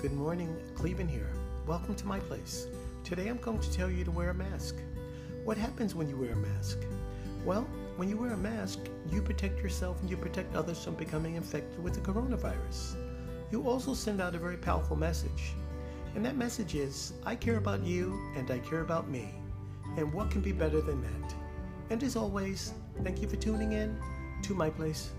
Good morning, Clevin here. Welcome to my place. Today I'm going to tell you to wear a mask. What happens when you wear a mask? Well, when you wear a mask, you protect yourself and you protect others from becoming infected with the coronavirus. You also send out a very powerful message. And that message is I care about you and I care about me. And what can be better than that? And as always, thank you for tuning in to my place.